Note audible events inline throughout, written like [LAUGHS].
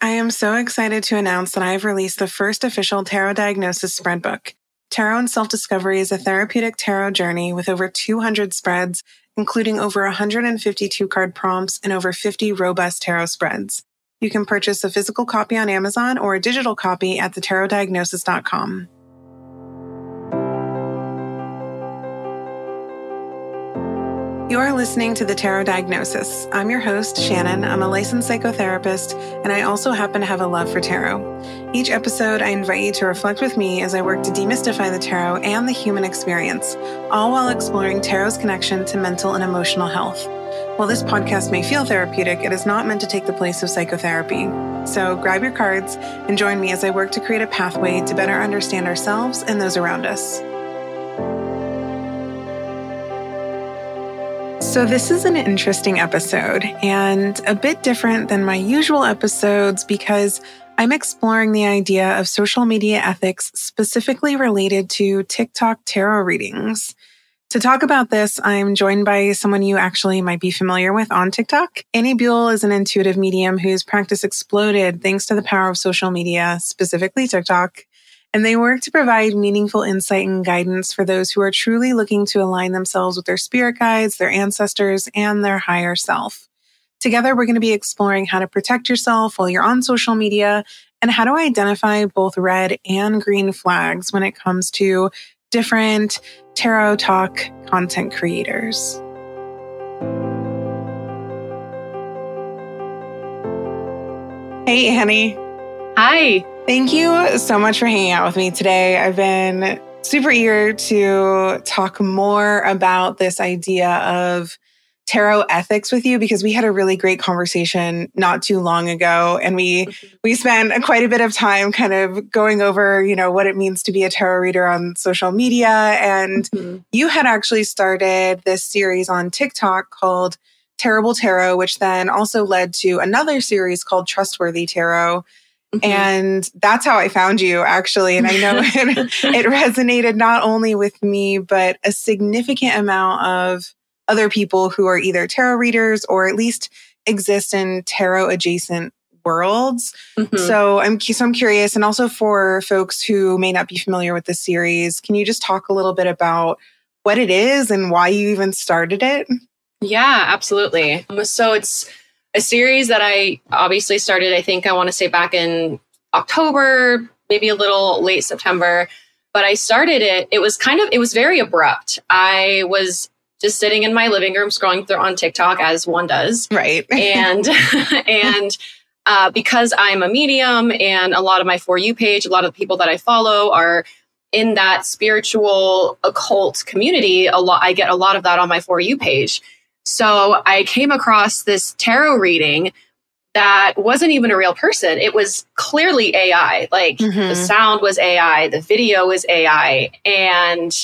I am so excited to announce that I have released the first official tarot diagnosis spread book. Tarot and Self Discovery is a therapeutic tarot journey with over 200 spreads, including over 152 card prompts and over 50 robust tarot spreads. You can purchase a physical copy on Amazon or a digital copy at thetarotdiagnosis.com. You are listening to the Tarot Diagnosis. I'm your host, Shannon. I'm a licensed psychotherapist, and I also happen to have a love for tarot. Each episode, I invite you to reflect with me as I work to demystify the tarot and the human experience, all while exploring tarot's connection to mental and emotional health. While this podcast may feel therapeutic, it is not meant to take the place of psychotherapy. So grab your cards and join me as I work to create a pathway to better understand ourselves and those around us. So, this is an interesting episode and a bit different than my usual episodes because I'm exploring the idea of social media ethics specifically related to TikTok tarot readings. To talk about this, I'm joined by someone you actually might be familiar with on TikTok. Annie Buell is an intuitive medium whose practice exploded thanks to the power of social media, specifically TikTok and they work to provide meaningful insight and guidance for those who are truly looking to align themselves with their spirit guides, their ancestors, and their higher self. Together, we're going to be exploring how to protect yourself while you're on social media and how to identify both red and green flags when it comes to different TarotTok content creators. Hey, Annie. Hi. Thank you so much for hanging out with me today. I've been super eager to talk more about this idea of tarot ethics with you because we had a really great conversation not too long ago and we mm-hmm. we spent quite a bit of time kind of going over you know what it means to be a tarot reader on social media and mm-hmm. you had actually started this series on TikTok called Terrible Tarot which then also led to another series called Trustworthy Tarot Mm-hmm. And that's how I found you, actually. And I know [LAUGHS] it, it resonated not only with me, but a significant amount of other people who are either tarot readers or at least exist in tarot adjacent worlds. Mm-hmm. So I'm so I'm curious, and also for folks who may not be familiar with the series, can you just talk a little bit about what it is and why you even started it? Yeah, absolutely. So it's a series that I obviously started, I think I want to say back in October, maybe a little late September. But I started it, it was kind of, it was very abrupt. I was just sitting in my living room scrolling through on TikTok as one does. Right. [LAUGHS] and, [LAUGHS] and, uh, because I'm a medium and a lot of my For You page, a lot of the people that I follow are in that spiritual occult community. A lot, I get a lot of that on my For You page. So I came across this tarot reading that wasn't even a real person. It was clearly AI. Like mm-hmm. the sound was AI, the video was AI. And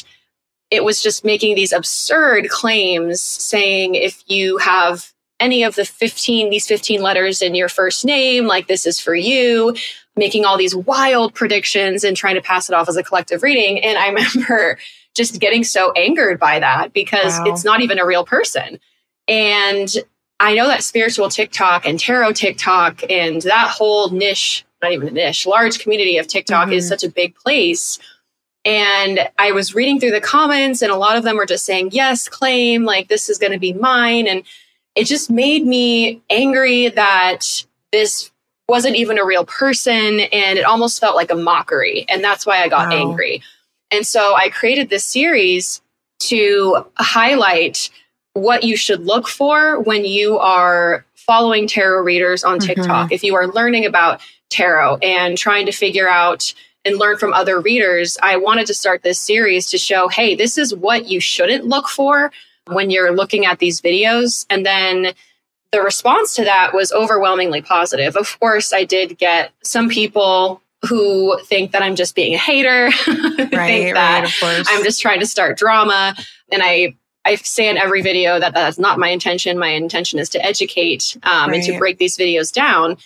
it was just making these absurd claims saying if you have any of the 15 these 15 letters in your first name like this is for you making all these wild predictions and trying to pass it off as a collective reading and i [LAUGHS] remember just getting so angered by that because wow. it's not even a real person and I know that spiritual TikTok and tarot TikTok and that whole niche, not even a niche, large community of TikTok mm-hmm. is such a big place. And I was reading through the comments, and a lot of them were just saying, Yes, claim, like this is going to be mine. And it just made me angry that this wasn't even a real person. And it almost felt like a mockery. And that's why I got wow. angry. And so I created this series to highlight what you should look for when you are following tarot readers on mm-hmm. TikTok. Mm-hmm. If you are learning about tarot and trying to figure out and learn from other readers, I wanted to start this series to show hey, this is what you shouldn't look for when you're looking at these videos. And then the response to that was overwhelmingly positive. Of course, I did get some people who think that I'm just being a hater, [LAUGHS] right, think that right, I'm just trying to start drama. And I I say in every video that that's not my intention. My intention is to educate um, right. and to break these videos down.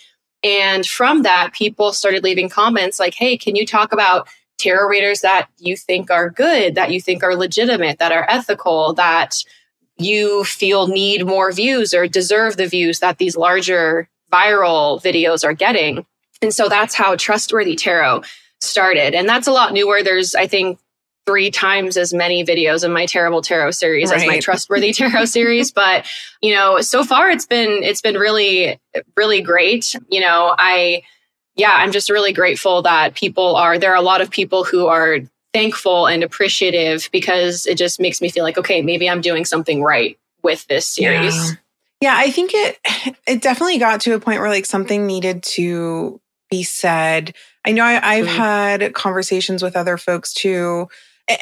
And from that, people started leaving comments like, hey, can you talk about tarot readers that you think are good, that you think are legitimate, that are ethical, that you feel need more views or deserve the views that these larger viral videos are getting. And so that's how Trustworthy Tarot started. And that's a lot newer. There's, I think, three times as many videos in my terrible tarot series right. as my trustworthy tarot [LAUGHS] series but you know so far it's been it's been really really great you know i yeah i'm just really grateful that people are there are a lot of people who are thankful and appreciative because it just makes me feel like okay maybe i'm doing something right with this series yeah. yeah i think it it definitely got to a point where like something needed to be said i know I, have mm-hmm. had conversations with other folks too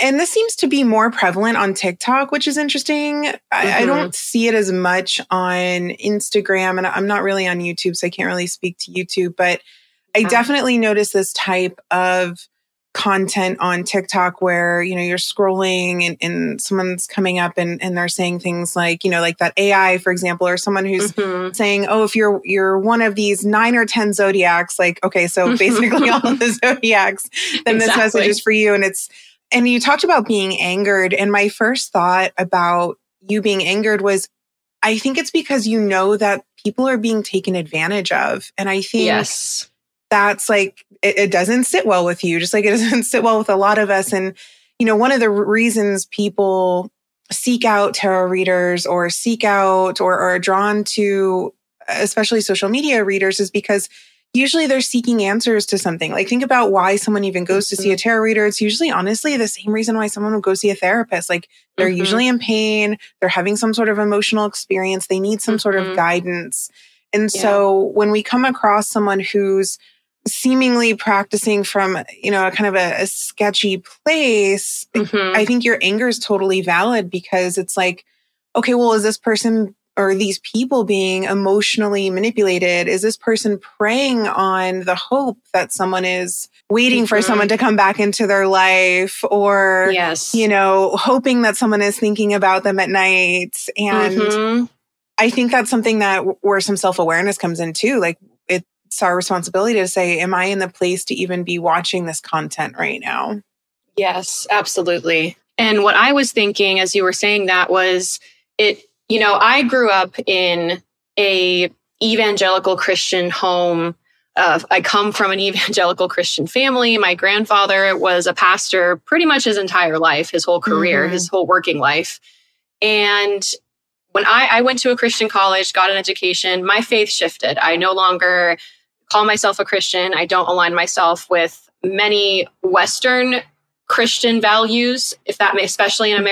and this seems to be more prevalent on TikTok, which is interesting. Mm-hmm. I, I, don't mm-hmm. see it as much on Instagram, and I'm not really on YouTube, so I can't really speak to YouTube. But I definitely notice this type of content on TikTok where, you know, you're scrolling and, and someone's coming up and, and they're saying things like, you know, like that AI, for example, or someone who's mm-hmm. saying, oh, if you're you're one of these nine or ten zodiacs, like, okay, so [LAUGHS] basically all of the zodiacs, then exactly. this message is for you. And it's and you talked about being angered. And my first thought about you being angered was I think it's because you know that people are being taken advantage of. And I think yes. that's like, it, it doesn't sit well with you, just like it [LAUGHS] doesn't sit well with a lot of us. And, you know, one of the reasons people seek out tarot readers or seek out or, or are drawn to, especially social media readers, is because usually they're seeking answers to something. Like think about why someone even goes to see a mm-hmm. tarot reader. It's usually honestly the same reason why someone would go see a therapist. Like they're mm-hmm. usually in pain, they're having some sort of emotional experience, they need some mm-hmm. sort of mm-hmm. guidance. And yeah. so when we come across someone who's seemingly practicing from, you know, a kind of a, a sketchy place, mm-hmm. I think your anger is totally valid because it's like, okay, well, is this person or these people being emotionally manipulated? Is this person preying on the hope that someone is waiting mm-hmm. for someone to come back into their life or, yes. you know, hoping that someone is thinking about them at night? And mm-hmm. I think that's something that where some self awareness comes in too. Like it's our responsibility to say, am I in the place to even be watching this content right now? Yes, absolutely. And what I was thinking as you were saying that was it you know, I grew up in a evangelical Christian home. Uh, I come from an [LAUGHS] evangelical Christian family. My grandfather was a pastor pretty much his entire life, his whole career, mm-hmm. his whole working life. And when I, I went to a Christian college, got an education, my faith shifted. I no longer call myself a Christian. I don't align myself with many Western Christian values, if that may, especially in mm-hmm.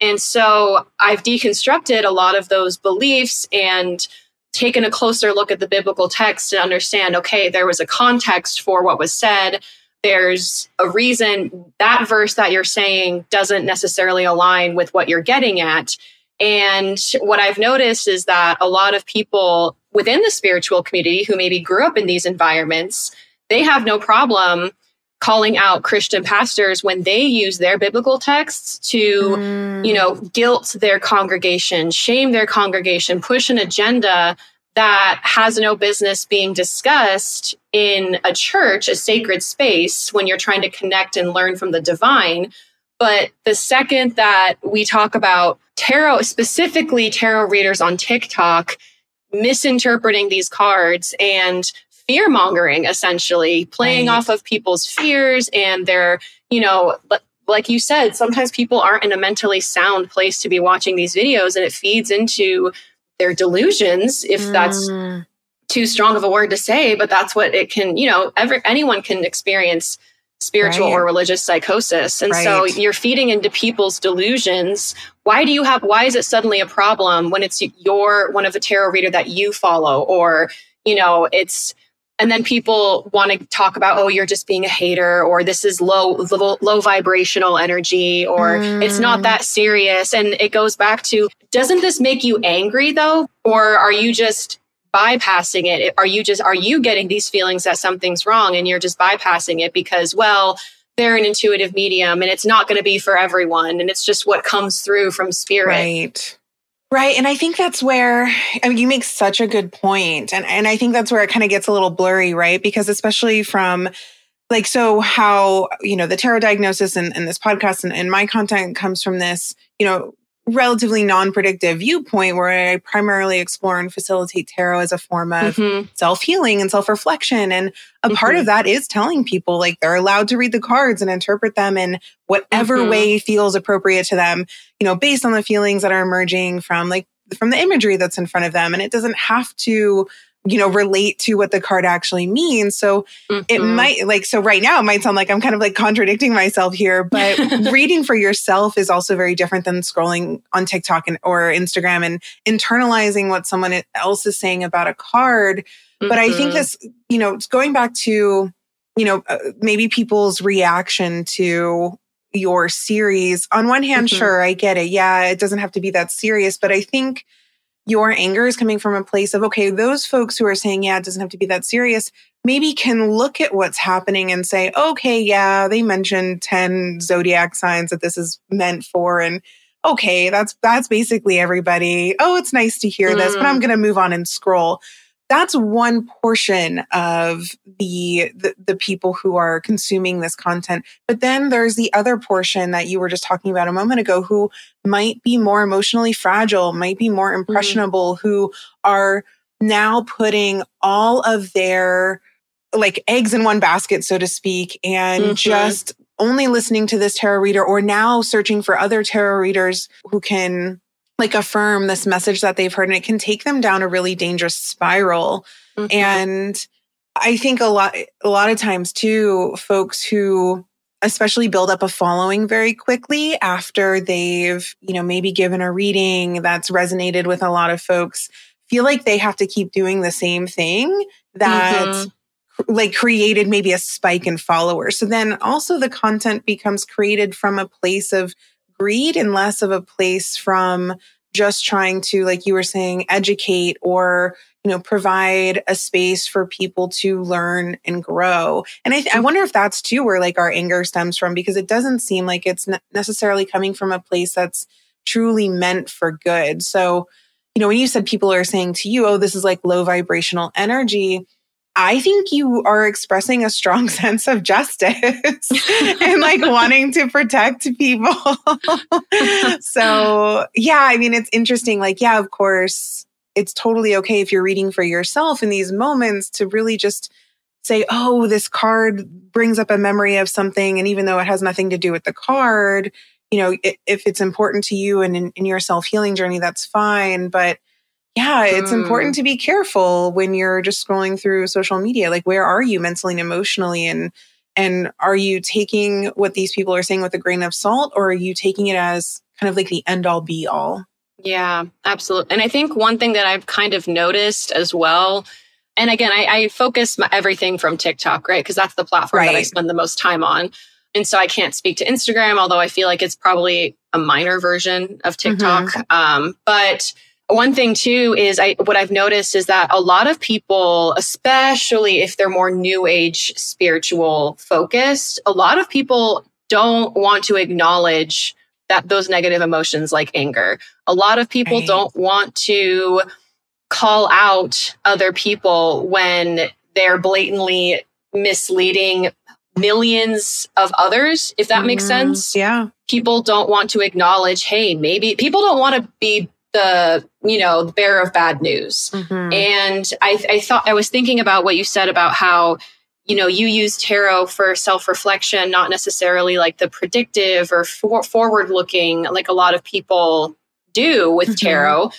And so I've deconstructed a lot of those beliefs and taken a closer look at the biblical text to understand okay, there was a context for what was said. There's a reason that verse that you're saying doesn't necessarily align with what you're getting at. And what I've noticed is that a lot of people within the spiritual community who maybe grew up in these environments, they have no problem calling out Christian pastors when they use their biblical texts to, mm. you know, guilt their congregation, shame their congregation, push an agenda that has no business being discussed in a church, a sacred space, when you're trying to connect and learn from the divine. But the second that we talk about tarot, specifically tarot readers on TikTok, misinterpreting these cards and fear mongering essentially playing right. off of people's fears and their you know like you said sometimes people aren't in a mentally sound place to be watching these videos and it feeds into their delusions if mm. that's too strong of a word to say but that's what it can you know every anyone can experience spiritual right. or religious psychosis and right. so you're feeding into people's delusions why do you have why is it suddenly a problem when it's your one of the tarot reader that you follow or you know it's and then people want to talk about oh you're just being a hater or this is low low, low vibrational energy or mm. it's not mm. that serious and it goes back to doesn't this make you angry though or are you just bypassing it are you just are you getting these feelings that something's wrong and you're just bypassing it because well they're an intuitive medium and it's not going to be for everyone and it's just what comes through from spirit right Right. And I think that's where I mean you make such a good point. And and I think that's where it kind of gets a little blurry, right? Because especially from like so how, you know, the tarot diagnosis and, and this podcast and, and my content comes from this, you know, relatively non-predictive viewpoint where I primarily explore and facilitate tarot as a form of mm-hmm. self-healing and self-reflection. And a mm-hmm. part of mm-hmm. that is telling people like they're allowed to read the cards and interpret them in whatever mm-hmm. way feels appropriate to them, you know, based on the feelings that are emerging from like from the imagery that's in front of them. And it doesn't have to you know, relate to what the card actually means. So mm-hmm. it might like, so right now it might sound like I'm kind of like contradicting myself here, but [LAUGHS] reading for yourself is also very different than scrolling on TikTok and, or Instagram and internalizing what someone else is saying about a card. Mm-hmm. But I think mm-hmm. this, you know, it's going back to, you know, uh, maybe people's reaction to your series. On one hand, mm-hmm. sure, I get it. Yeah, it doesn't have to be that serious, but I think your anger is coming from a place of, okay, those folks who are saying, yeah, it doesn't have to be that serious, maybe can look at what's happening and say, okay, yeah, they mentioned 10 zodiac signs that this is meant for. And okay, that's, that's basically everybody. Oh, it's nice to hear mm. this, but I'm mm. going to move on and scroll that's one portion of the, the, the people who are consuming this content but then there's the other portion that you were just talking about a moment ago who might be more emotionally fragile might be more mm-hmm. impressionable mm-hmm. who are now putting all of their like eggs in one basket so to speak and mm-hmm. just only listening to this tarot reader or now searching for other tarot readers who can like affirm this message that they've heard and it can take them down a really dangerous spiral mm-hmm. and i think a lot a lot of times too folks who especially build up a following very quickly after they've you know maybe given a reading that's resonated with a lot of folks feel like they have to keep doing the same thing that mm-hmm. like created maybe a spike in followers so then also the content becomes created from a place of greed and less of a place from just trying to, like you were saying, educate or you know provide a space for people to learn and grow and I, th- I mm-hmm. wonder if that's too where like our anger stems from because it doesn't seem like it's necessarily coming from a place that's truly meant for good so you know when you said people are saying to you oh this is like low vibrational energy I think you are expressing a strong [LAUGHS] sense of justice [LAUGHS] and like wanting to protect people. [LAUGHS] so, yeah, I mean, it's interesting. Like, yeah, of course, it's totally okay if you're reading for yourself in these moments to really just say, oh, this card brings up a memory of something. And even though it has nothing to do with the card, you know, if it's important to you and in, in your self healing journey, that's fine. But yeah, it's mm. important to be careful when you're just scrolling through social media. Like, where are you mentally and emotionally? And and are you taking what these people are saying with a grain of salt, or are you taking it as kind of like the end all be all? Yeah, absolutely. And I think one thing that I've kind of noticed as well, and again, I, I focus my, everything from TikTok, right? Because that's the platform right. that I spend the most time on. And so I can't speak to Instagram, although I feel like it's probably a minor version of TikTok. Mm-hmm. Um, but one thing too is I what I've noticed is that a lot of people, especially if they're more new age spiritual focused, a lot of people don't want to acknowledge that those negative emotions like anger. A lot of people right. don't want to call out other people when they're blatantly misleading millions of others, if that mm-hmm. makes sense. Yeah. People don't want to acknowledge, hey, maybe people don't want to be the you know the bearer of bad news. Mm-hmm. and I, I thought i was thinking about what you said about how you know you use tarot for self-reflection not necessarily like the predictive or for- forward looking like a lot of people do with mm-hmm. tarot.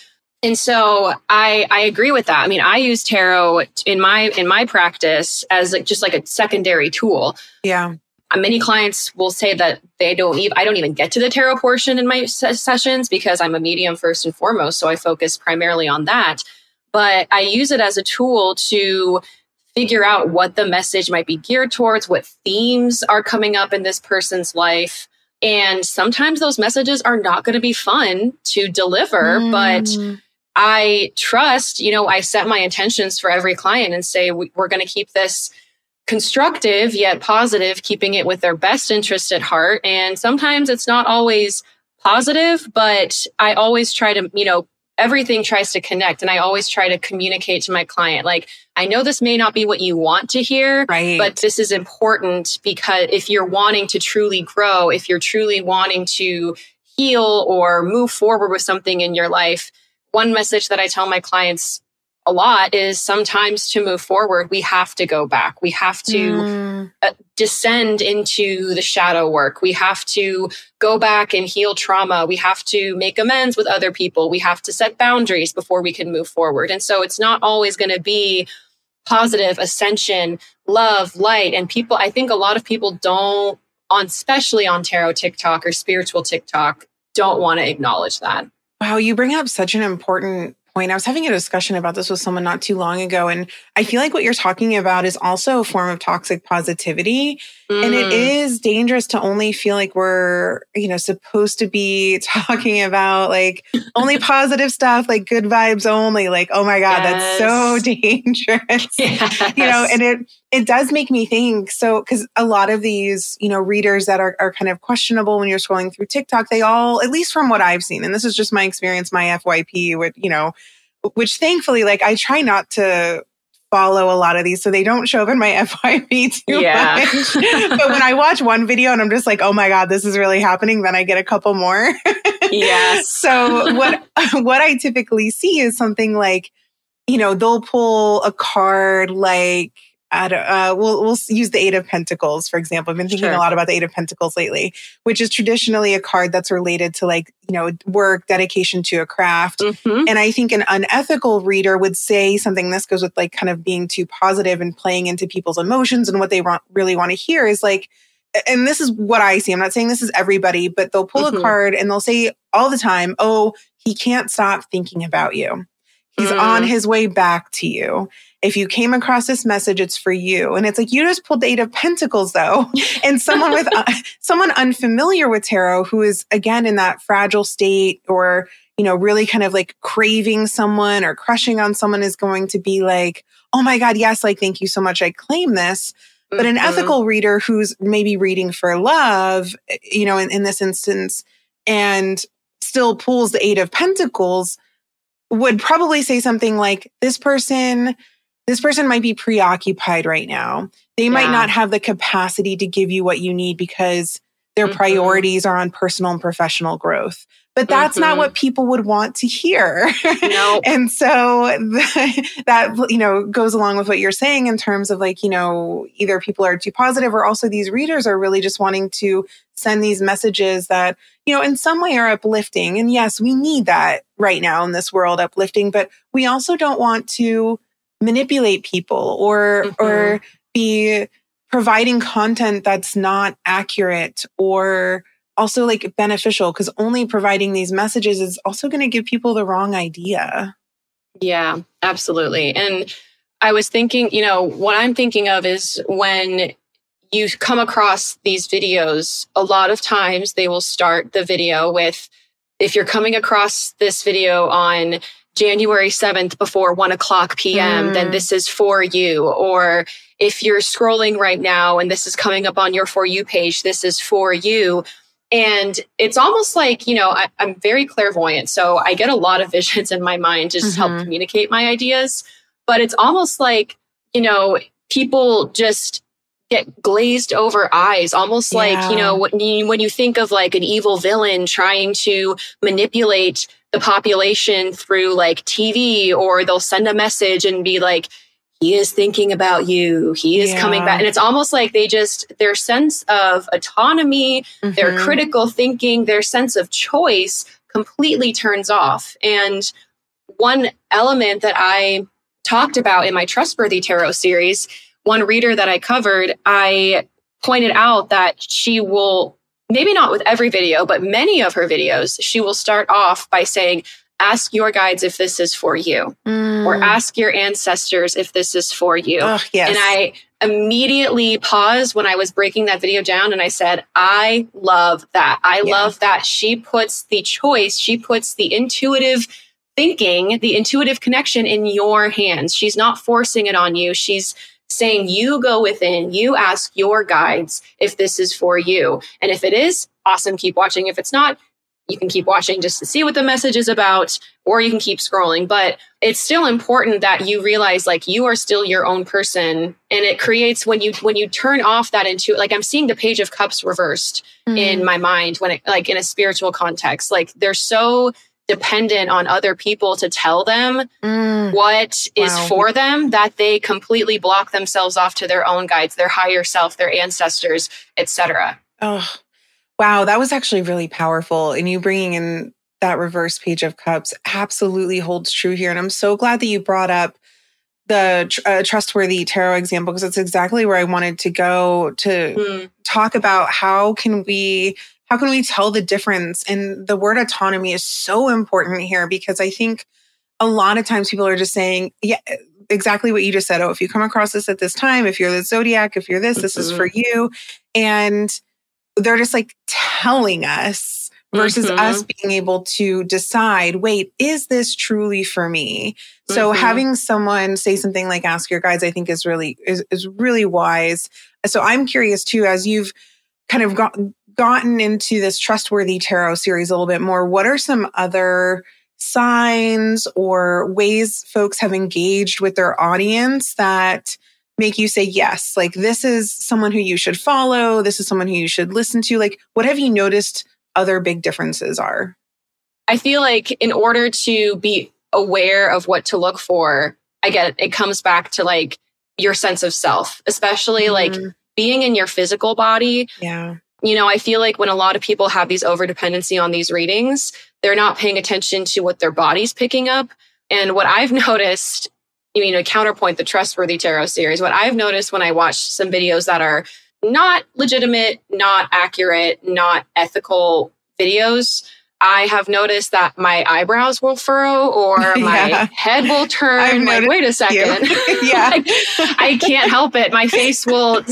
And so i i agree with that. I mean i use tarot in my in my practice as like just like a secondary tool. Yeah many clients will say that they don't even i don't even get to the tarot portion in my sessions because i'm a medium first and foremost so i focus primarily on that but i use it as a tool to figure out what the message might be geared towards what themes are coming up in this person's life and sometimes those messages are not going to be fun to deliver mm. but i trust you know i set my intentions for every client and say we're going to keep this constructive yet positive, keeping it with their best interest at heart. And sometimes it's not always positive, but I always try to, you know, everything tries to connect and I always try to communicate to my client like I know this may not be what you want to hear right. but this is important because if you're wanting to truly grow if you're truly wanting to heal or move forward with something in your life, one message that I tell my clients a lot is sometimes to move forward, we have to go back. We have to mm. uh, descend into the shadow work. We have to go back and heal trauma. We have to make amends with other people. We have to set boundaries before we can move forward. And so it's not always going to be positive ascension, love, light. And people, I think a lot of people don't, on especially on tarot TikTok or spiritual TikTok, don't want to acknowledge that. Wow, you bring up such an important point. I was having a discussion about this with someone not too long ago. And I feel like what you're talking about is also a form of toxic positivity. Mm. And it mm. dangerous to only feel like we're, you know, supposed to be [LAUGHS] talking about like only [LAUGHS] positive stuff, like good vibes only. Like, oh my God, yes. that's so [LAUGHS] dangerous. Yes. You know, and it it does make me think so because a lot of these, you know, readers that are, are kind of questionable when you're scrolling through TikTok, they all, at least from what I've seen, and this is just my experience, my FYP with, you know, which thankfully, like I try not to follow a lot of these so they don't show up in my [LAUGHS] FYP too yeah. much. but when I watch one video and I'm just like, oh my God, this is really happening, then I get a couple more. yes. [LAUGHS] So what [LAUGHS] what I typically see is something like, you know, they'll pull a card like uh, we'll, we'll use the Eight of Pentacles, for example. I've been thinking sure. a lot about the Eight of Pentacles lately, which is traditionally a card that's related to like, you know, work, dedication to a craft. Mm-hmm. And I think an unethical reader would say something, this goes with like kind of being too positive and playing into people's emotions and what they want, really want to hear is like, and this is what I see. I'm not saying this is everybody, but they'll pull mm-hmm. a card and they'll say all the time, oh, he can't stop thinking about you. He's mm. on his way back to you if you came across this message, it's for you. And it's like, you just pulled the eight of pentacles though. [LAUGHS] and someone with, uh, someone unfamiliar with tarot who is again in that fragile state or, you know, really kind of like craving someone or crushing on someone is going to be like, oh my God, yes, like, thank you so much. I claim this. But an mm-hmm. ethical reader who's maybe reading for love, you know, in, in this instance, and still pulls the eight of pentacles would probably say something like, this person this person might be preoccupied right now. They yeah. might not have the capacity to give you what you need because their mm-hmm. priorities are on personal and professional growth. But that's mm-hmm. not what people would want to hear. Nope. [LAUGHS] and so the, [LAUGHS] that, you know, goes along with what you're saying in terms of like, you know, either people are too positive or also these readers are really just wanting to send these messages that, you know, in some way are uplifting. And yes, we need that right now in this world, uplifting, but we also don't want to manipulate people or mm-hmm. or be providing content that's not accurate or also like beneficial because only providing these messages is also going to give people the wrong idea. Yeah, absolutely. And I was thinking, you know, what I'm thinking of is when you come across these videos, a lot of times they will start the video with if you're coming across this video on January 7th before 1 o'clock PM, mm. then this is for you. Or if you're scrolling right now and this is coming up on your For You page, this is for you. And it's almost like, you know, I, am very clairvoyant. So I get a lot of [LAUGHS] visions in my mind to just mm-hmm. help communicate my ideas. But it's almost like, you know, people just get glazed over eyes almost yeah. like you know when you, when you think of like an evil villain trying to manipulate the population through like TV or they'll send a message and be like, he is thinking about you. He is yeah. coming back. And it's almost like they just, their sense of autonomy, mm-hmm. their critical thinking, their sense of choice completely turns off. And one element that I talked about in my Trustworthy Tarot series, one reader that I covered, I pointed out that she will maybe not with every video, but many of her videos, she will start off by saying, Ask your guides if this is for you, mm. or ask your ancestors if this is for you. Oh, yes. And I immediately paused when I was breaking that video down and I said, I love that. I yeah. love that she puts the choice, she puts the intuitive thinking, the intuitive connection in your hands. She's not forcing it on you. She's saying you go within, you ask your guides if this is for you. And if it is, awesome, keep watching. If it's not, you can keep watching just to see what the message is about, or you can keep scrolling. But it's still important that you realize like you are still your own person. And it creates when you when you turn off that into like I'm seeing the page of cups reversed mm. in my mind when it like in a spiritual context. Like they're so dependent on other people to tell them mm. what is wow. for them that they completely block themselves off to their own guides their higher self their ancestors etc oh wow that was actually really powerful and you bringing in that reverse page of cups absolutely holds true here and i'm so glad that you brought up the uh, trustworthy tarot example because it's exactly where i wanted to go to mm. talk about how can we how can we tell the difference? And the word autonomy is so important here because I think a lot of times people are just saying, yeah, exactly what you just said. Oh, if you come across this at this time, if you're the zodiac, if you're this, this is for mm-hmm. you. And they're just like telling us versus mm-hmm. us being able to decide, wait, is this truly for me? Mm-hmm. So having someone say something like ask your guides, I think is really is, is really wise. So I'm curious too, as you've kind of got, gotten into this trustworthy tarot series a little bit more, what are some other signs or ways folks have engaged with their audience that make you say yes like this is someone who you should follow. This is someone who you should listen to. Like what have you noticed other big differences are? I feel like in order to be aware of what to look for i get it, it comes back to like your sense of self especially mm-hmm. like being in your physical body yeah you know, I feel like when a lot of people have these over dependency on these readings, they're not paying attention to what their body's picking up. And what I've [LAUGHS] noticed, you know, counterpoint the trustworthy tarot series, what I've noticed when I watch some videos that are not legitimate, not accurate, not ethical videos, I have noticed that my eyebrows will furrow or [LAUGHS] my yeah. head will turn. like, wait a second. [LAUGHS] [LAUGHS] yeah. like, I can't help it. My face will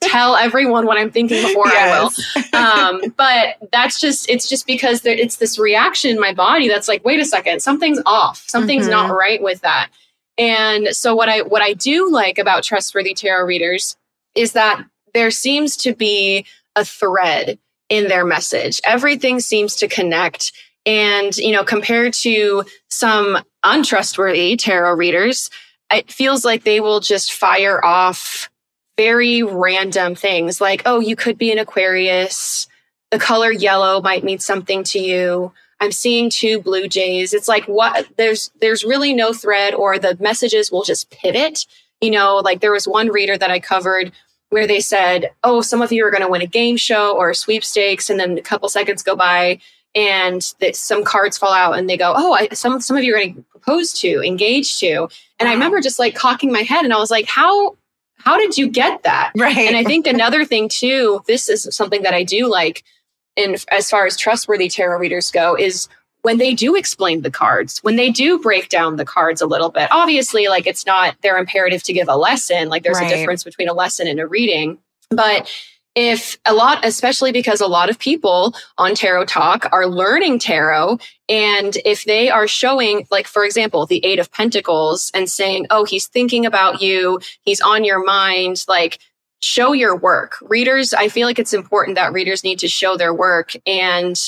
tell everyone what I'm thinking before yes. I will. Um, but that's just, it's just because there, it's this reaction in my body that's like, wait a second, something's off. Something's mm-hmm. not right with that. And so what I, what I do like about trustworthy tarot readers is that there seems to be a thread in their message. Everything seems to connect. And, you know, compared to some untrustworthy tarot readers, it feels like they will just fire off very random things like, oh, you could be an Aquarius. The color yellow might mean something to you. I'm seeing two blue jays. It's like what there's there's really no thread or the messages will just pivot. You know, like there was one reader that I covered where they said, "Oh, some of you are going to win a game show or sweepstakes," and then a couple seconds go by and that some cards fall out, and they go, "Oh, I, some some of you are going to propose to, engage to," and wow. I remember just like cocking my head, and I was like, "How?" How did you get that? [LAUGHS] Right. And I think another thing too, this is something that I do like in as far as trustworthy tarot readers go, is when they do explain the cards, when they do break down the cards a little bit, obviously, like it's not their imperative to give a lesson. Like there's right. a difference between a lesson and a reading. But if a lot, especially because a lot of people on TarotTok are learning tarot, and if they are showing, like, for example, the Eight of Pentacles and saying, oh, he's thinking about you, he's on your mind, like, show your work. Readers, I feel like it's important that readers need to show their work. And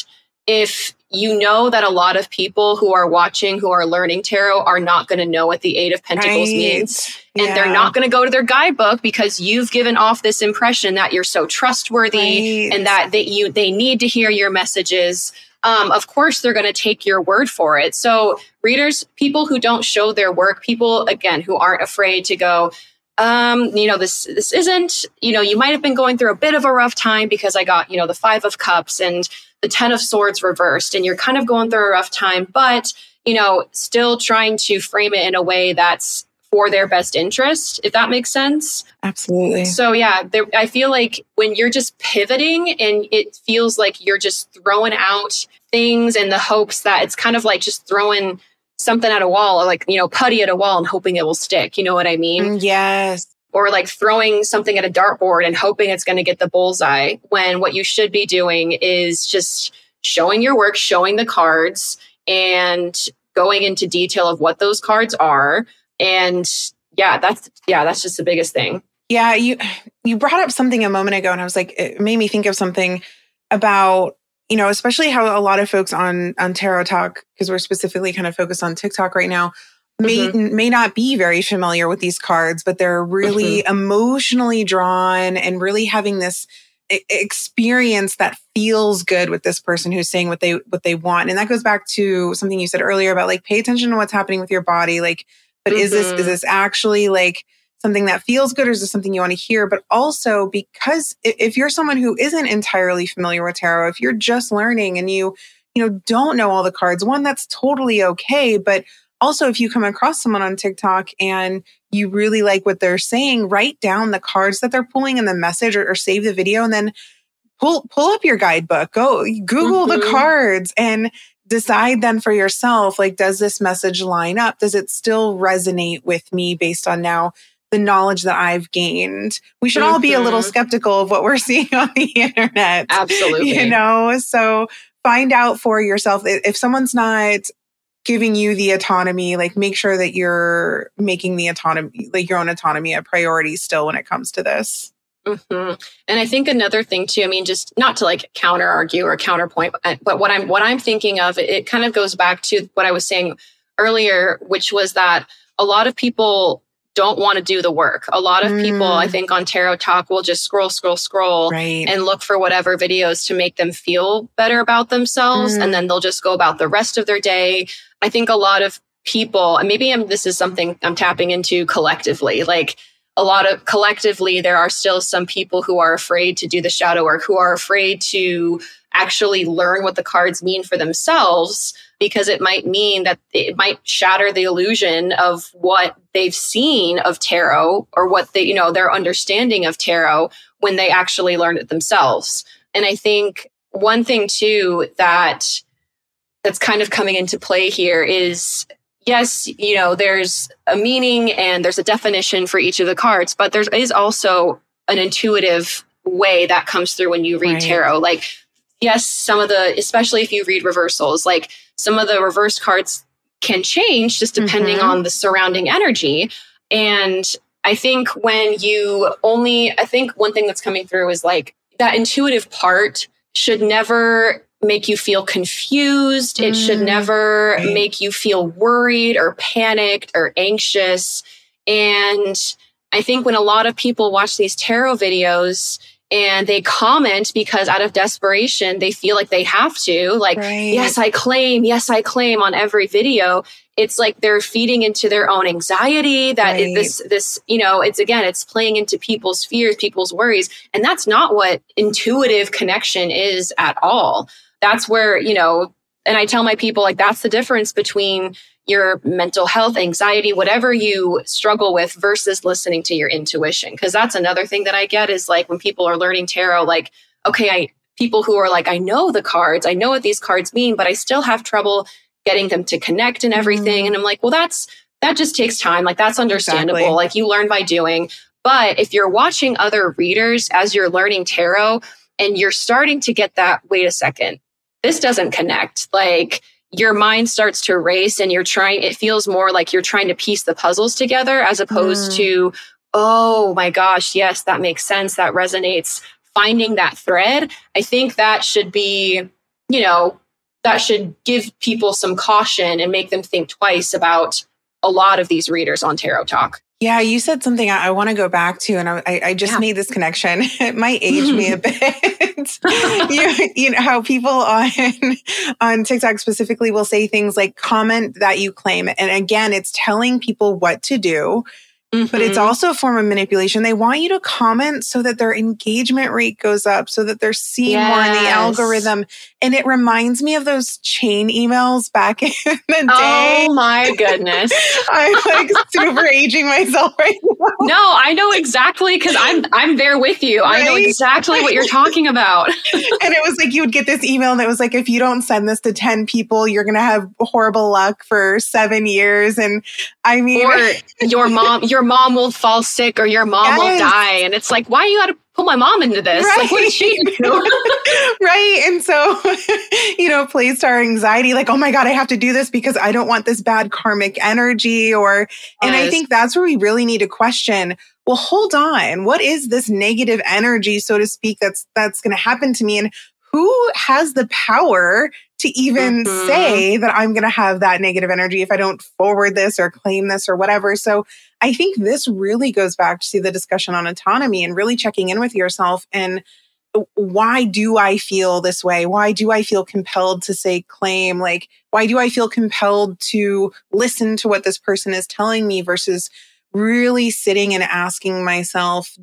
if you know that a lot of people who are watching, who are learning tarot, are not going to know what the Eight of Pentacles right. means. And yeah. they're not going to go to their guidebook because you've given off this impression that you're so trustworthy right. and that they, you, they need to hear your messages. Um, of course, they're going to take your word for it. So, readers, people who don't show their work, people, again, who aren't afraid to go, um, you know, this this isn't, you know, you might have been going through a bit of a rough time because I got, you know, the five of cups and the 10 of swords reversed and you're kind of going through a rough time, but, you know, still trying to frame it in a way that's for their best interest, if that makes sense. Absolutely. So, yeah, there, I feel like when you're just pivoting and it feels like you're just throwing out things in the hopes that it's kind of like just throwing something at a wall, like, you know, putty at a wall and hoping it will stick. You know what I mean? Mm, yes or like throwing something at a dartboard and hoping it's going to get the bullseye when what you should be doing is just showing your work, showing the cards and going into detail of what those cards are and yeah, that's yeah, that's just the biggest thing. Yeah, you you brought up something a moment ago and I was like it made me think of something about you know, especially how a lot of folks on on TarotTok, because we're specifically kind of focused on TikTok right now, may mm-hmm. may not be very familiar with these cards, but they're really mm-hmm. emotionally drawn and really having this experience that feels good with this person who's saying what they what they want and that goes back to something you said earlier about like pay attention to what's happening with your body like but mm-hmm. is this is mm-hmm. this actually like something that feels good or is this something you want to hear but also because if you're someone who isn't entirely familiar with tarot if you're just learning and you you know don't know all the cards one that's totally okay but also, if you come across someone on TikTok and you really like what they're saying, write down the cards that they're pulling and the message or, or save the video and then pull pull up your guidebook. Go Google mm-hmm. the cards and decide then for yourself like does this message line up? Does it still resonate with me based on now the knowledge that I've gained. We should mm-hmm. all be a little mm-hmm. skeptical of what we're [LAUGHS] seeing on the internet. Absolutely. You know, so find out for yourself if someone's not giving you the autonomy like make sure that you're making the autonomy like your own autonomy a priority still when it comes to this mm-hmm. and i think another thing too i mean just not to like counter argue or counterpoint but, but what i'm what i'm thinking of it kind of goes back to what i was saying earlier which was that a lot of people don't want to do the work. A lot of mm. people, I mm. think, on TarotTok will just scroll, scroll, scroll right. and look for whatever videos to make them feel better about themselves. Mm. And then they'll just go about the rest of their day. I think a lot of people, and maybe I'm, this is something I'm tapping into collectively, like a lot of collectively, there are still some people who are afraid to do the shadow work, who are afraid to actually learn what the cards mean for themselves because it might mean that it might shatter the illusion of what they've seen of tarot or what they, you know, their understanding of tarot when they actually learned it themselves. And I think one thing too that that's kind of coming into play here is yes, you know, there's a meaning and there's a definition for each of the cards, but there is also an intuitive way that comes through when you read right. tarot. Like, yes, some of the, especially if you read reversals, like some of the reverse cards can change just depending mm-hmm. on the surrounding energy. And I think when you only, I think one thing that's coming through is like that intuitive part should never make you feel confused. It should mm, never make you feel worried or panicked or anxious. And I think when a lot of people watch these tarot videos, and they comment because out of desperation they feel like they have to like right. yes i claim yes i claim on every video it's like they're feeding into their own anxiety that right. this this you know it's again it's playing into people's fears people's worries and that's not what intuitive connection is at all that's where you know and i tell my people like that's the difference between your mental health, anxiety, whatever you struggle with versus listening to your intuition. Cause that's another thing that I get is like when people are learning tarot, like, okay, I, people who are like, I know the cards, I know what these cards mean, but I still have trouble getting them to connect and everything. Mm. And I'm like, well, that's, that just takes time. Like that's understandable. Exactly. Like you learn by doing. But if you're watching other readers as you're learning tarot and you're starting to get that, wait a second, this doesn't connect. Like, your mind starts to race and you're trying it feels more like you're trying to piece the puzzles together as opposed mm. to oh my gosh yes that makes sense. That resonates. Finding that thread i think that should be you know that should give people some caution and make them think twice about a lot of these readers on TarotTok yeah, you said something I, I want to go back to, and I, I just yeah. made this connection. [LAUGHS] It might age me a [LAUGHS] bit. [LAUGHS] you, you know how people on on TikTok specifically will say things like "comment that you claim," and again, it's telling people what to do Mm-hmm. But it's mm-hmm. also a form of manipulation. They want you to comment so that their engagement rate goes up, so that they're seeing yes. more in the algorithm. And it reminds me of those chain emails back [LAUGHS] in the oh day. Oh my goodness. [LAUGHS] I'm like super aging myself right now. No, I know exactly because I'm I'm there with you. Right? I know exactly what you're talking about. [LAUGHS] and it was like you would get this email and it was like, if you don't send this to 10 people, you're gonna have horrible luck for seven years. And I mean or your mom, your mom will fall sick or your mom yes. will die. And it's like, why you got to put my mom into this? Right. Like, what did she do? [LAUGHS] right. And so, [LAUGHS] you know, plays to our anxiety, like, oh my God, I have to do this because I don't want this bad karmic energy. Or, yes. and I think that's where we really need to question well hold on what is this negative energy so to speak that's that's going to happen to me and who has the power to even Mhm. say that I'm going to have that negative energy if I don't forward this or claim this or whatever. So I think this really goes back to the discussion on autonomy and really checking in with yourself and why do I feel this way? Why do I feel compelled to say claim? Like, why do I feel compelled to listen to what this person is telling me versus really sitting and asking myself,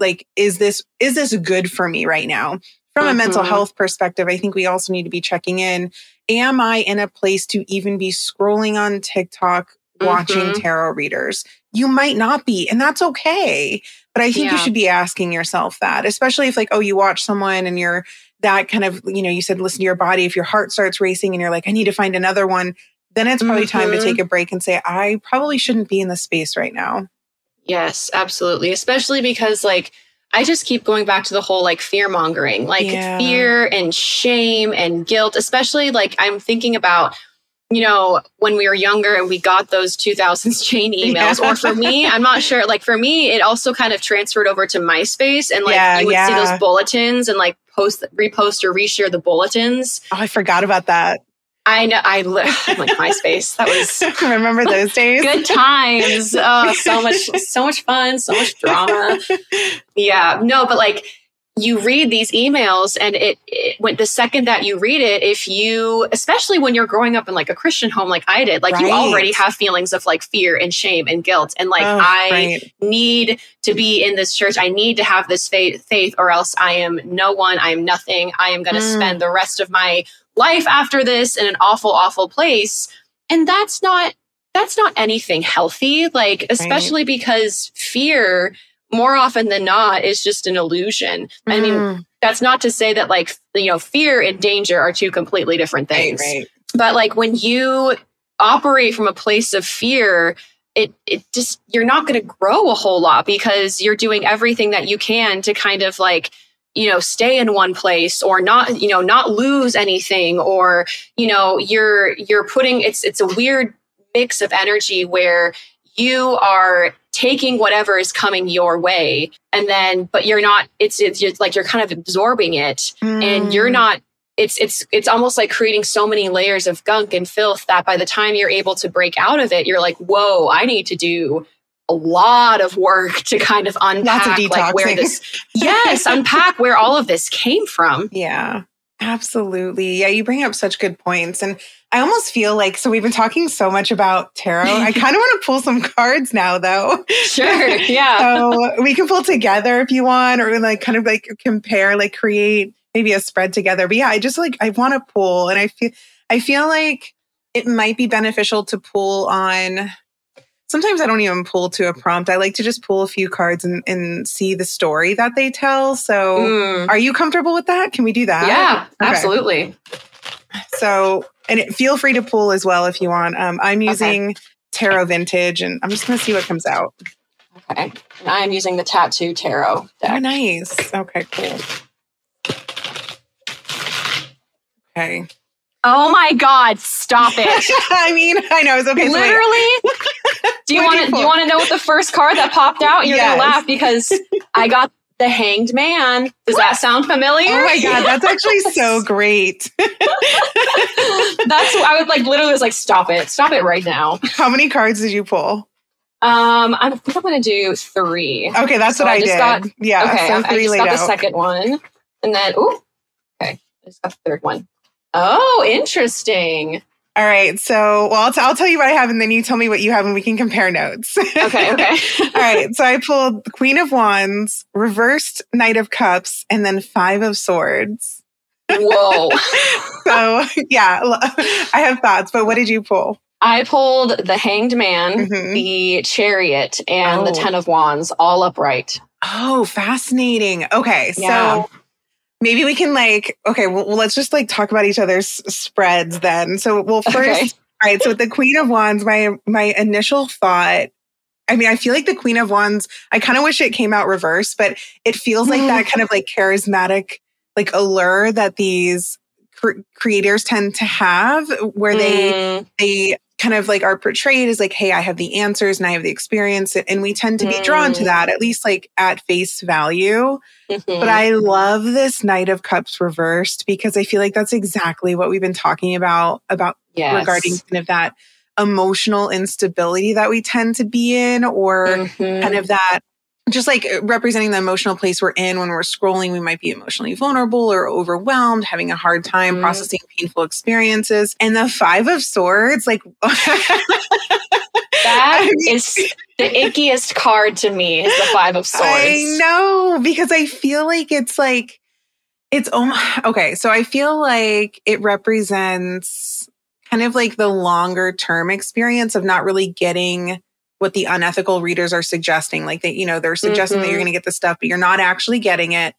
like, is this, is this good for me right now? From a mental Mhm. health perspective, I think we also need to be checking in. Am I in a place to even be scrolling on TikTok, watching Mhm. tarot readers? You might not be, and that's okay. But I think you should be asking yourself that, especially if, like, oh, you watch someone and you're that kind of, you know, you said listen to your body. If your heart starts racing and you're like, I need to find another one, then it's probably time to Mhm. take a break and say, I probably shouldn't be in this space right now. Yes, absolutely. Especially because like I just keep going back to the whole like fear mongering, like Yeah. fear and shame and guilt, especially like I'm thinking about you know, when we were younger and we got those 2000s chain [LAUGHS] emails, Yeah. or for me, I'm not sure. Like for me, it also kind of transferred over to MySpace and like Yeah, you would see those bulletins and like post, repost or reshare the bulletins. Oh, I forgot about that. I know, I li- I'm [LAUGHS] like MySpace. That was [LAUGHS] Remember those days? good times. Oh, so much, so much fun, so much drama. Yeah, no, but like you read these emails, and it, it when the second that you read it, if you, especially when you're growing up in like a Christian home, like I did, like you already have feelings of like fear and shame and guilt, and like Oh, I right. need to be in this church. I need to have this faith, faith, or else I am no one. I am nothing. I am going to Mm. spend the rest of my life after this in an awful, awful place. And that's not that's not anything healthy. Like especially because fear, more often than not, is just an illusion. I mean, Mm, that's not to say that like you know fear and danger are two completely different right, things right. but like when you operate from a place of fear it it just you're not going to grow a whole lot because you're doing everything that you can to kind of like you know stay in one place or not you know not lose anything or you know you're you're putting it's it's a weird mix of energy where you are taking whatever is coming your way and then but you're not it's it's just like you're kind of absorbing it and you're Mm. not it's it's it's almost like creating so many layers of gunk and filth that by the time you're able to break out of it you're like whoa i need to do a lot of work to kind of unpack like where this yes unpack where all of this came from [LAUGHS] Yeah, absolutely. Yeah, you bring up such good points. And I almost feel like, so we've been talking so much about tarot. I [LAUGHS] kind of want to pull some cards now, though. sure [LAUGHS] yeah So we can pull together if you want, or like kind of like compare, like create maybe a spread together. But yeah, I just like, I want to pull. And I feel, I feel like it might be beneficial to pull on. Sometimes I don't even pull to a prompt. I like to just pull a few cards and, and see the story that they tell. So Mm. are you comfortable with that? Can we do that? yeah Okay. absolutely So, and it, feel free to pull as well if you want. Um, I'm using Tarot Vintage, and I'm just going to see what comes out. okay and i am using the tattoo tarot Oh, nice. Okay, cool. Okay. oh my god stop it [LAUGHS] I mean, I know it's okay. so literally [LAUGHS] do you want to do you want to know what the first card that popped out you're Yes. gonna laugh because i got the hanged man does that sound familiar Oh my god, that's actually [LAUGHS] so great. [LAUGHS] that's i would like literally was like stop it stop it right now How many cards did you pull? um i think i'm gonna do three Okay, that's So what I I, just did. got- yeah, okay so I, I just got the second one and then ooh okay i just got the third one. Oh, interesting All right, so well, I'll, t- I'll tell you what I have, and then you tell me what you have, and we can compare notes. [LAUGHS] okay okay All right, so I pulled Queen of Wands, reversed Knight of Cups, and then Five of Swords. whoa [LAUGHS] [LAUGHS] So yeah, I have thoughts, but what did you pull? I pulled the Hanged Man, Mhm. the Chariot, and the Oh. Ten of Wands all upright. Oh, fascinating. Okay, Yeah. so maybe we can like okay, well, let's just like talk about each other's spreads then. So well, first, Okay. all right. So with the Queen of Wands, my my initial thought. I mean, I feel like the Queen of Wands. I kind of wish it came out reverse, but it feels like Mm. that kind of like charismatic, like allure that these cr- creators tend to have, where they Mm, they kind of like are portrayed as like, hey, I have the answers and I have the experience. And we tend to be drawn to that, at least like at face value. Mm-hmm. But I love this Knight of Cups reversed because I feel like that's exactly what we've been talking about, about yes. regarding kind of that emotional instability that we tend to be in, or mm-hmm. kind of that just like uh, representing the emotional place we're in when we're scrolling, we might be emotionally vulnerable or overwhelmed, having a hard time mm. processing painful experiences. And the Five of Swords, like [LAUGHS] that I mean, is [LAUGHS] the ickiest card to me is the Five of Swords. I know because I feel like it's like it's oh [SIGHS] okay. So I feel like it represents kind of like the longer term experience of not really getting what the unethical readers are suggesting. Like that, you know, they're suggesting mm-hmm. that you're mm-hmm. going to get the stuff, but you're not actually getting it.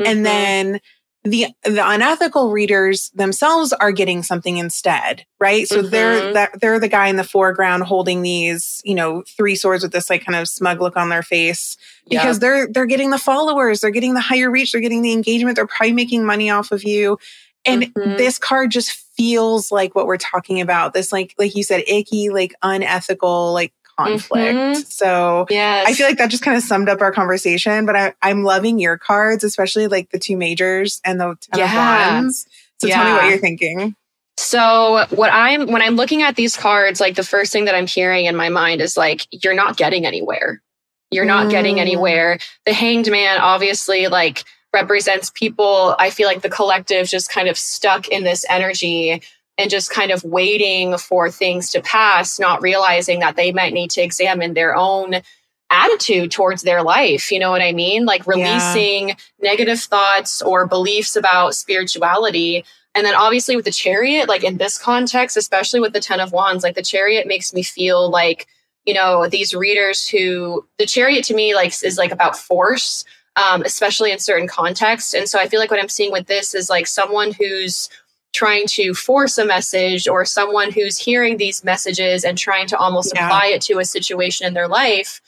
Mm-hmm. And then the the unethical readers themselves are getting something instead, right? So mm-hmm. they're that they're the guy in the foreground holding these, you know, three swords with this like kind of smug look on their face because yeah. they're they're getting the followers, they're getting the higher reach, they're getting the engagement, they're probably making money off of you. And mm-hmm. this card just feels like what we're talking about. This like like you said icky, like unethical, like conflict. Mm-hmm. So yes. I feel like that just kind of summed up our conversation. But I, I'm loving your cards, especially like the two majors and the ten yeah. of wands. So yeah. tell me what you're thinking. So what I'm when I'm looking at these cards, like the first thing that I'm hearing in my mind is like, you're not getting anywhere. You're not mm. getting anywhere. The hanged man obviously like represents people. I feel like the collective just kind of stuck in this energy and just kind of waiting for things to pass, not realizing that they might need to examine their own attitude towards their life. You know what I mean? Like releasing yeah. negative thoughts or beliefs about spirituality. And then obviously with the chariot, like in this context, especially with the 10 of wands, like the chariot makes me feel like, you know, these readers who the chariot to me like is like about force, um, especially in certain contexts. And so I feel like what I'm seeing with this is like someone who's trying to force a message or someone who's hearing these messages and trying to almost yeah. apply it to a situation in their life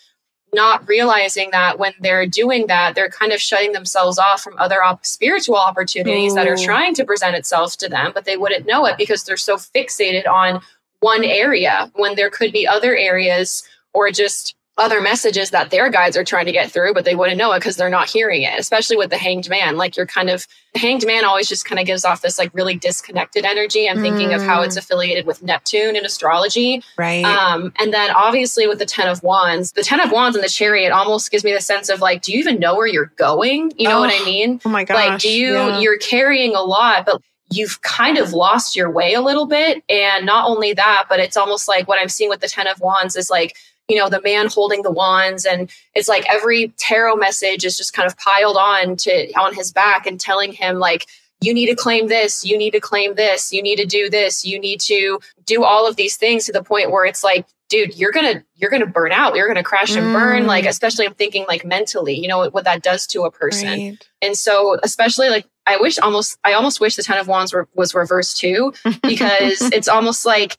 not realizing that when they're doing that they're kind of shutting themselves off from other op- spiritual opportunities Ooh. that are trying to present itself to them but they wouldn't know it because they're so fixated on one area when there could be other areas or just other messages that their guides are trying to get through, but they wouldn't know it because they're not hearing it, especially with the hanged man. Like you're kind of, the hanged man always just kind of gives off this like really disconnected energy. I'm mm. thinking of how it's mm. affiliated with Neptune in astrology. Right. Um, and then obviously with the 10 of wands, the 10 of wands and the chariot almost gives me the sense of like, do you even know where you're going? You know oh, what I mean? Oh my gosh. Like, do you, yeah. you're carrying a lot, but you've kind of lost your way a little bit. And not only that, but it's almost like what I'm seeing with the 10 of wands is like, you know the man holding the wands and it's like every tarot message is just kind of piled on to on his back and telling him like you need to claim this you need to claim this you need to do this you need to do all of these things to the point where it's like dude you're gonna you're gonna burn out you're gonna crash and burn like mm. especially i'm thinking like mentally you know what, what that does to a person right. and so especially like i wish almost i almost wish the ten of wands were, was reversed too [LAUGHS] because it's almost like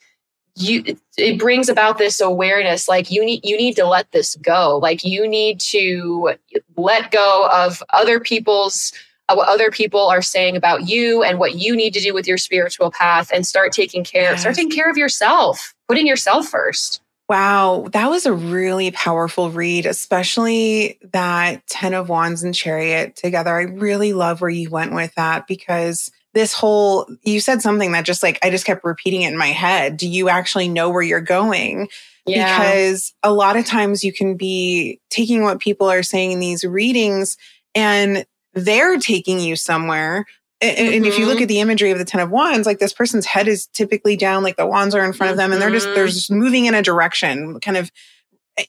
you it brings about this awareness like you need you need to let this go like you need to let go of other people's uh, what other people are saying about you and what you need to do with your spiritual path and start taking care yes. start taking care of yourself putting yourself first Wow, that was a really powerful read, especially that 10 of Wands and Chariot together. I really love where you went with that because this whole you said something that just like I just kept repeating it in my head. Do you actually know where you're going? Yeah. Because a lot of times you can be taking what people are saying in these readings and they're taking you somewhere. And, mm-hmm. and if you look mm-hmm. at the imagery of the 10 of wands, like this person's head is typically down, like the wands are in front mm-hmm. of them, and they're just they're mm-hmm. just moving in a direction, kind of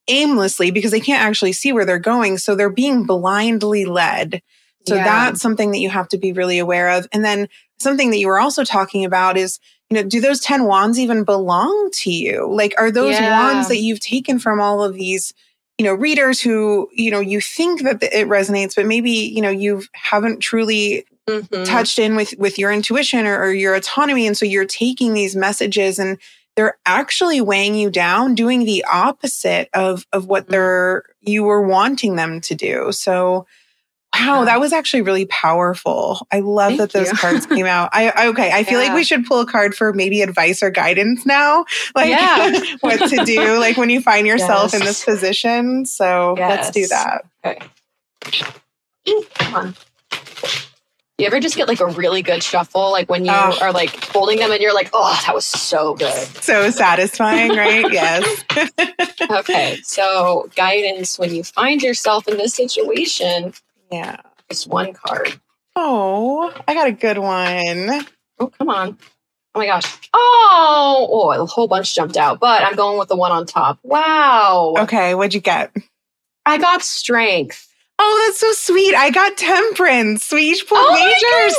aimlessly because they can't actually see where they're going. So they're being blindly led. So yeah. that's something that you have to be really aware of. And then something that you were also talking about is, you know, do those 10 wands even belong to you? Like, are those yeah. wands that you've taken from all of these, you know, readers who, you know, you think that it resonates, but maybe, you know, you haven't truly mm-hmm. touched in with, with your intuition or, or your autonomy. And so you're taking these messages and they're actually weighing you down, doing the opposite of, of what mm-hmm. they're, you were wanting them to do. So, Wow, that was actually really powerful. I love Thank that those you. cards came out. I I- okay, I feel like we should pull a card for maybe advice or guidance now, [LAUGHS] like Yeah. [LAUGHS] what to do, like when you find yourself in this position. So let's do that. Okay. Come on. You ever just get like a really good shuffle, like when you Oh. are like holding them and you're like, oh, that was so good. So satisfying, right? yes. [LAUGHS] Okay, so guidance when you find yourself in this situation Yeah. is one card. Oh, I got a good one. Oh, come on. Oh my gosh. Oh, oh, a whole bunch jumped out, but I'm going with the one on top. Wow. Okay, what'd you get? I got strength. Oh, that's so sweet. I got temperance. We each pulled Oh majors.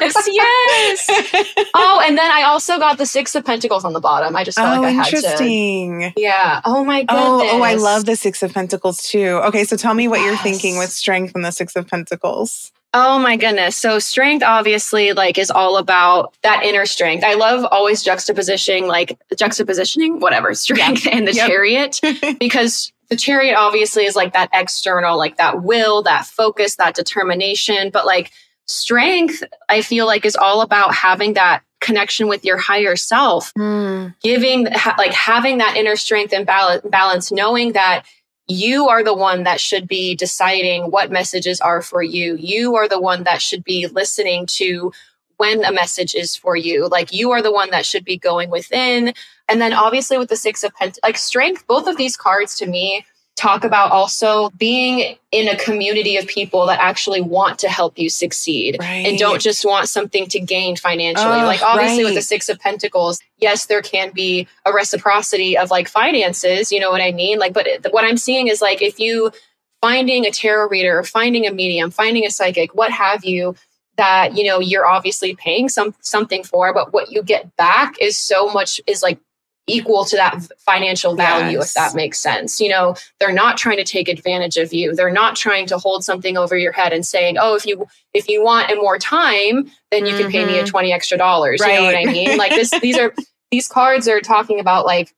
yes, [LAUGHS] yes. Oh, and then I also got the Six of Pentacles on the bottom. I just felt oh, like I had to. interesting. Yeah. Oh my goodness. Oh, oh, I love the Six of Pentacles too. Okay, so tell me what you're thinking with strength and the Six of Pentacles. Oh my goodness. So strength obviously like is all about that inner strength. I love always juxtapositioning like juxtapositioning whatever [LAUGHS] strength and the Yep. chariot [LAUGHS] because the chariot obviously is like that external like that will, that focus, that determination, but like strength I feel like is all about having that connection with your higher self Hmm. giving ha- like having that inner strength and bal- balance knowing that you are the one that should be deciding what messages are for you you are the one that should be listening to when a message is for you like you are the one that should be going within and then obviously with the six of pent like strength both of these cards to me talk about also being in a community of people that actually want to help you succeed and don't just want something to gain financially. Oh, like obviously with the 6 of pentacles, yes there can be a reciprocity of like finances, you know what I mean? Like but what I'm seeing is like if you finding a tarot reader, finding a medium, finding a psychic, what have you that you know you're obviously paying some something for but what you get back is so much is like equal to that financial value Yes. if that makes sense. You know they're not trying to take advantage of you. They're not trying to hold something over your head and saying oh if you if you want and more time then you can pay me a Mhm. 20 extra dollars. You know what i mean? Like this these are [LAUGHS] these cards are talking about like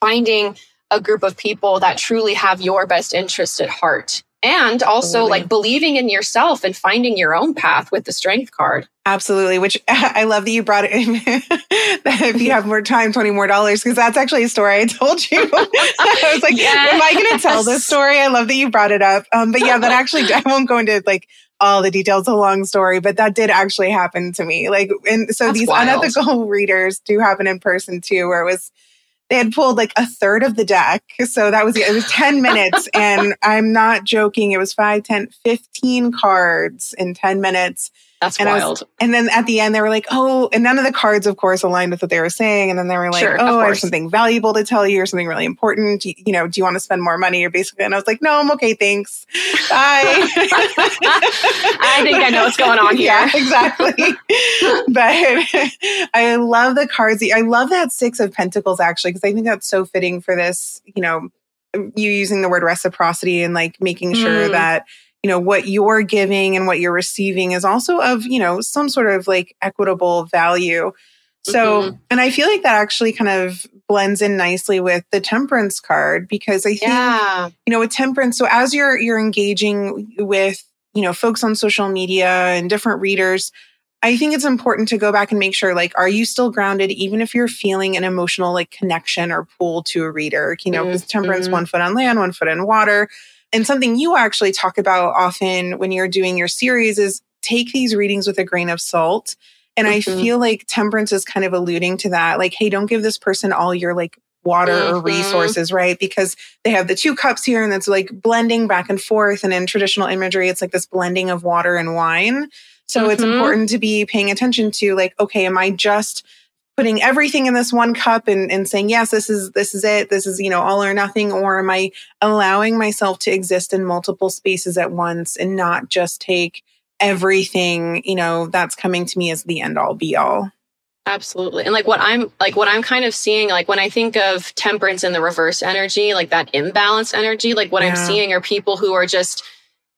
finding a group of people that truly have your best interest at heart and also like believing in yourself and finding your own path with the strength card Absolutely. Which [LAUGHS] I love that you brought it in. [LAUGHS] that if you have more time, twenty more dollars, because that's actually a story I told you. [LAUGHS] I was like, am I going to tell this story? I love that you brought it up. Um, but yeah, that actually, I won't go into like all the details. A long story, but that did actually happen to me. Like, and so That's these wild. unethical readers do happen in person too, where it was they had pulled like a third of the deck. So that was it was 10 [LAUGHS] minutes. And I'm not joking. It was 5, 10, 15 cards in 10 minutes. That's And I was- wild And then at the end, they were like, oh, and none of the cards, of course, aligned with what they were saying. And then they were like, Sure, oh, I have something valuable to tell you or something really important. You, you know, do you want to spend more money or basically? And I was like, no, I'm okay. Thanks. Bye. [LAUGHS] I think I know what's going on [LAUGHS] here. Yeah, exactly. [LAUGHS] but I love the cards. I love that Six of Pentacles actually, because I think that's so fitting for this, you know, you using the word reciprocity and like making sure Mm. that, you know, what you're giving and what you're receiving is also of, you know, some sort of like equitable value. So, Mhm. and I feel like that actually kind of blends in nicely with the temperance card because I think yeah you know with temperance so as you're you're engaging with you know folks on social media and different readers i think it's important to go back and make sure like are you still grounded even if you're feeling an emotional like connection or pull to a reader you know because temperance Mhm. one foot on land one foot in water and something you actually talk about often when you're doing your series is take these readings with a grain of salt and i Mhm. feel like temperance is kind of alluding to that like hey don't give this person all your like water or Mhm. resources right because they have the two cups here and it's like blending back and forth and in traditional imagery it's like this blending of water and wine so it's Mhm. important to be paying attention to like okay am i just putting everything in this one cup and, and saying yes this is this is it. This is you know all or nothing. Or am i allowing myself to exist in multiple spaces at once and not just take everything you know that's coming to me as the end all be all? Absolutely. And like what I'm like what I'm kind of seeing like when I think of temperance and the reverse energy, like that imbalance energy, like what I'm seeing are people who are just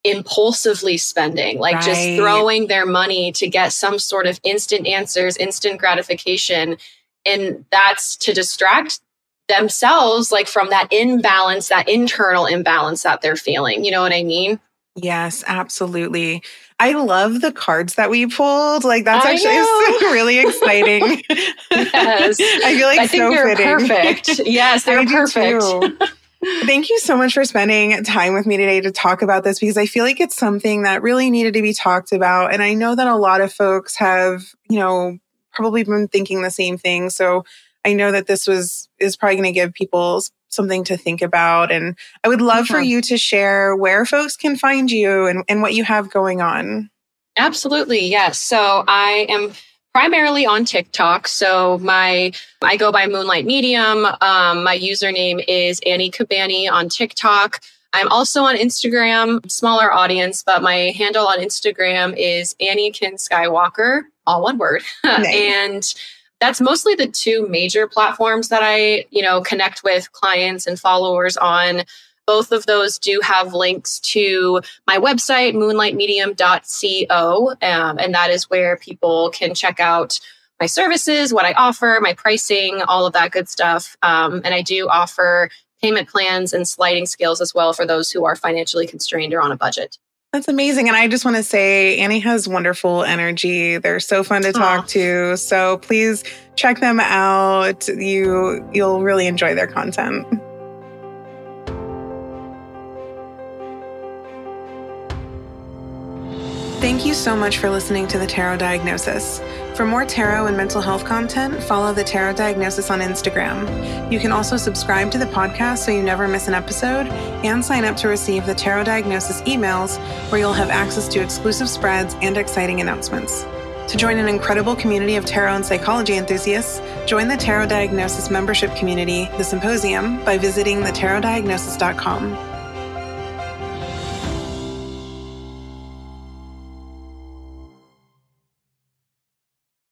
impulsively spending, like just throwing their money to get some sort of instant answers, instant gratification. And that's to distract themselves like from that imbalance, that internal imbalance that they're feeling. You know what I mean? Yes, absolutely. I love the cards that we pulled. Like that's I actually [LAUGHS] really exciting. [LAUGHS] yes. [LAUGHS] I feel like I think so they're fitting. perfect. Yes, they're perfect. Thank you so much for spending time with me today to talk about this because I feel like it's something that really needed to be talked about. And I know that a lot of folks have, you know, probably been thinking the same thing. So I know that this was is probably going to give people something to think about. And I would love for uh-huh. you to share where folks can find you and, and what you have going on. Absolutely. Yes. So I am primarily on TikTok. So my I go by Moonlight Medium. Um, my username is Annie Cabani on TikTok. I'm also on Instagram, smaller audience, but my handle on Instagram is Anniekin Skywalker, all one word. [LAUGHS] Nice. and that's mostly the two major platforms that I, you know, connect with clients and followers on. Both of those do have links to my website, moonlightmedium.co. Um, and that is where people can check out my services, what I offer, my pricing, all of that good stuff. Um, and I do offer payment plans and sliding scales as well for those who are financially constrained or on a budget. That's amazing. And I just want to say Annie has wonderful energy. They're so fun to talk Aww. to. So please check them out. You you'll really enjoy their content. Thank you so much for listening to the Tarot Diagnosis. For more tarot and mental health content, follow the Tarot Diagnosis on Instagram. You can also subscribe to the podcast so you never miss an episode and sign up to receive the Tarot Diagnosis emails where you'll have access to exclusive spreads and exciting announcements. To join an incredible community of tarot and psychology enthusiasts, join the Tarot Diagnosis membership community, The Symposium, by visiting thetarotdiagnosis.com.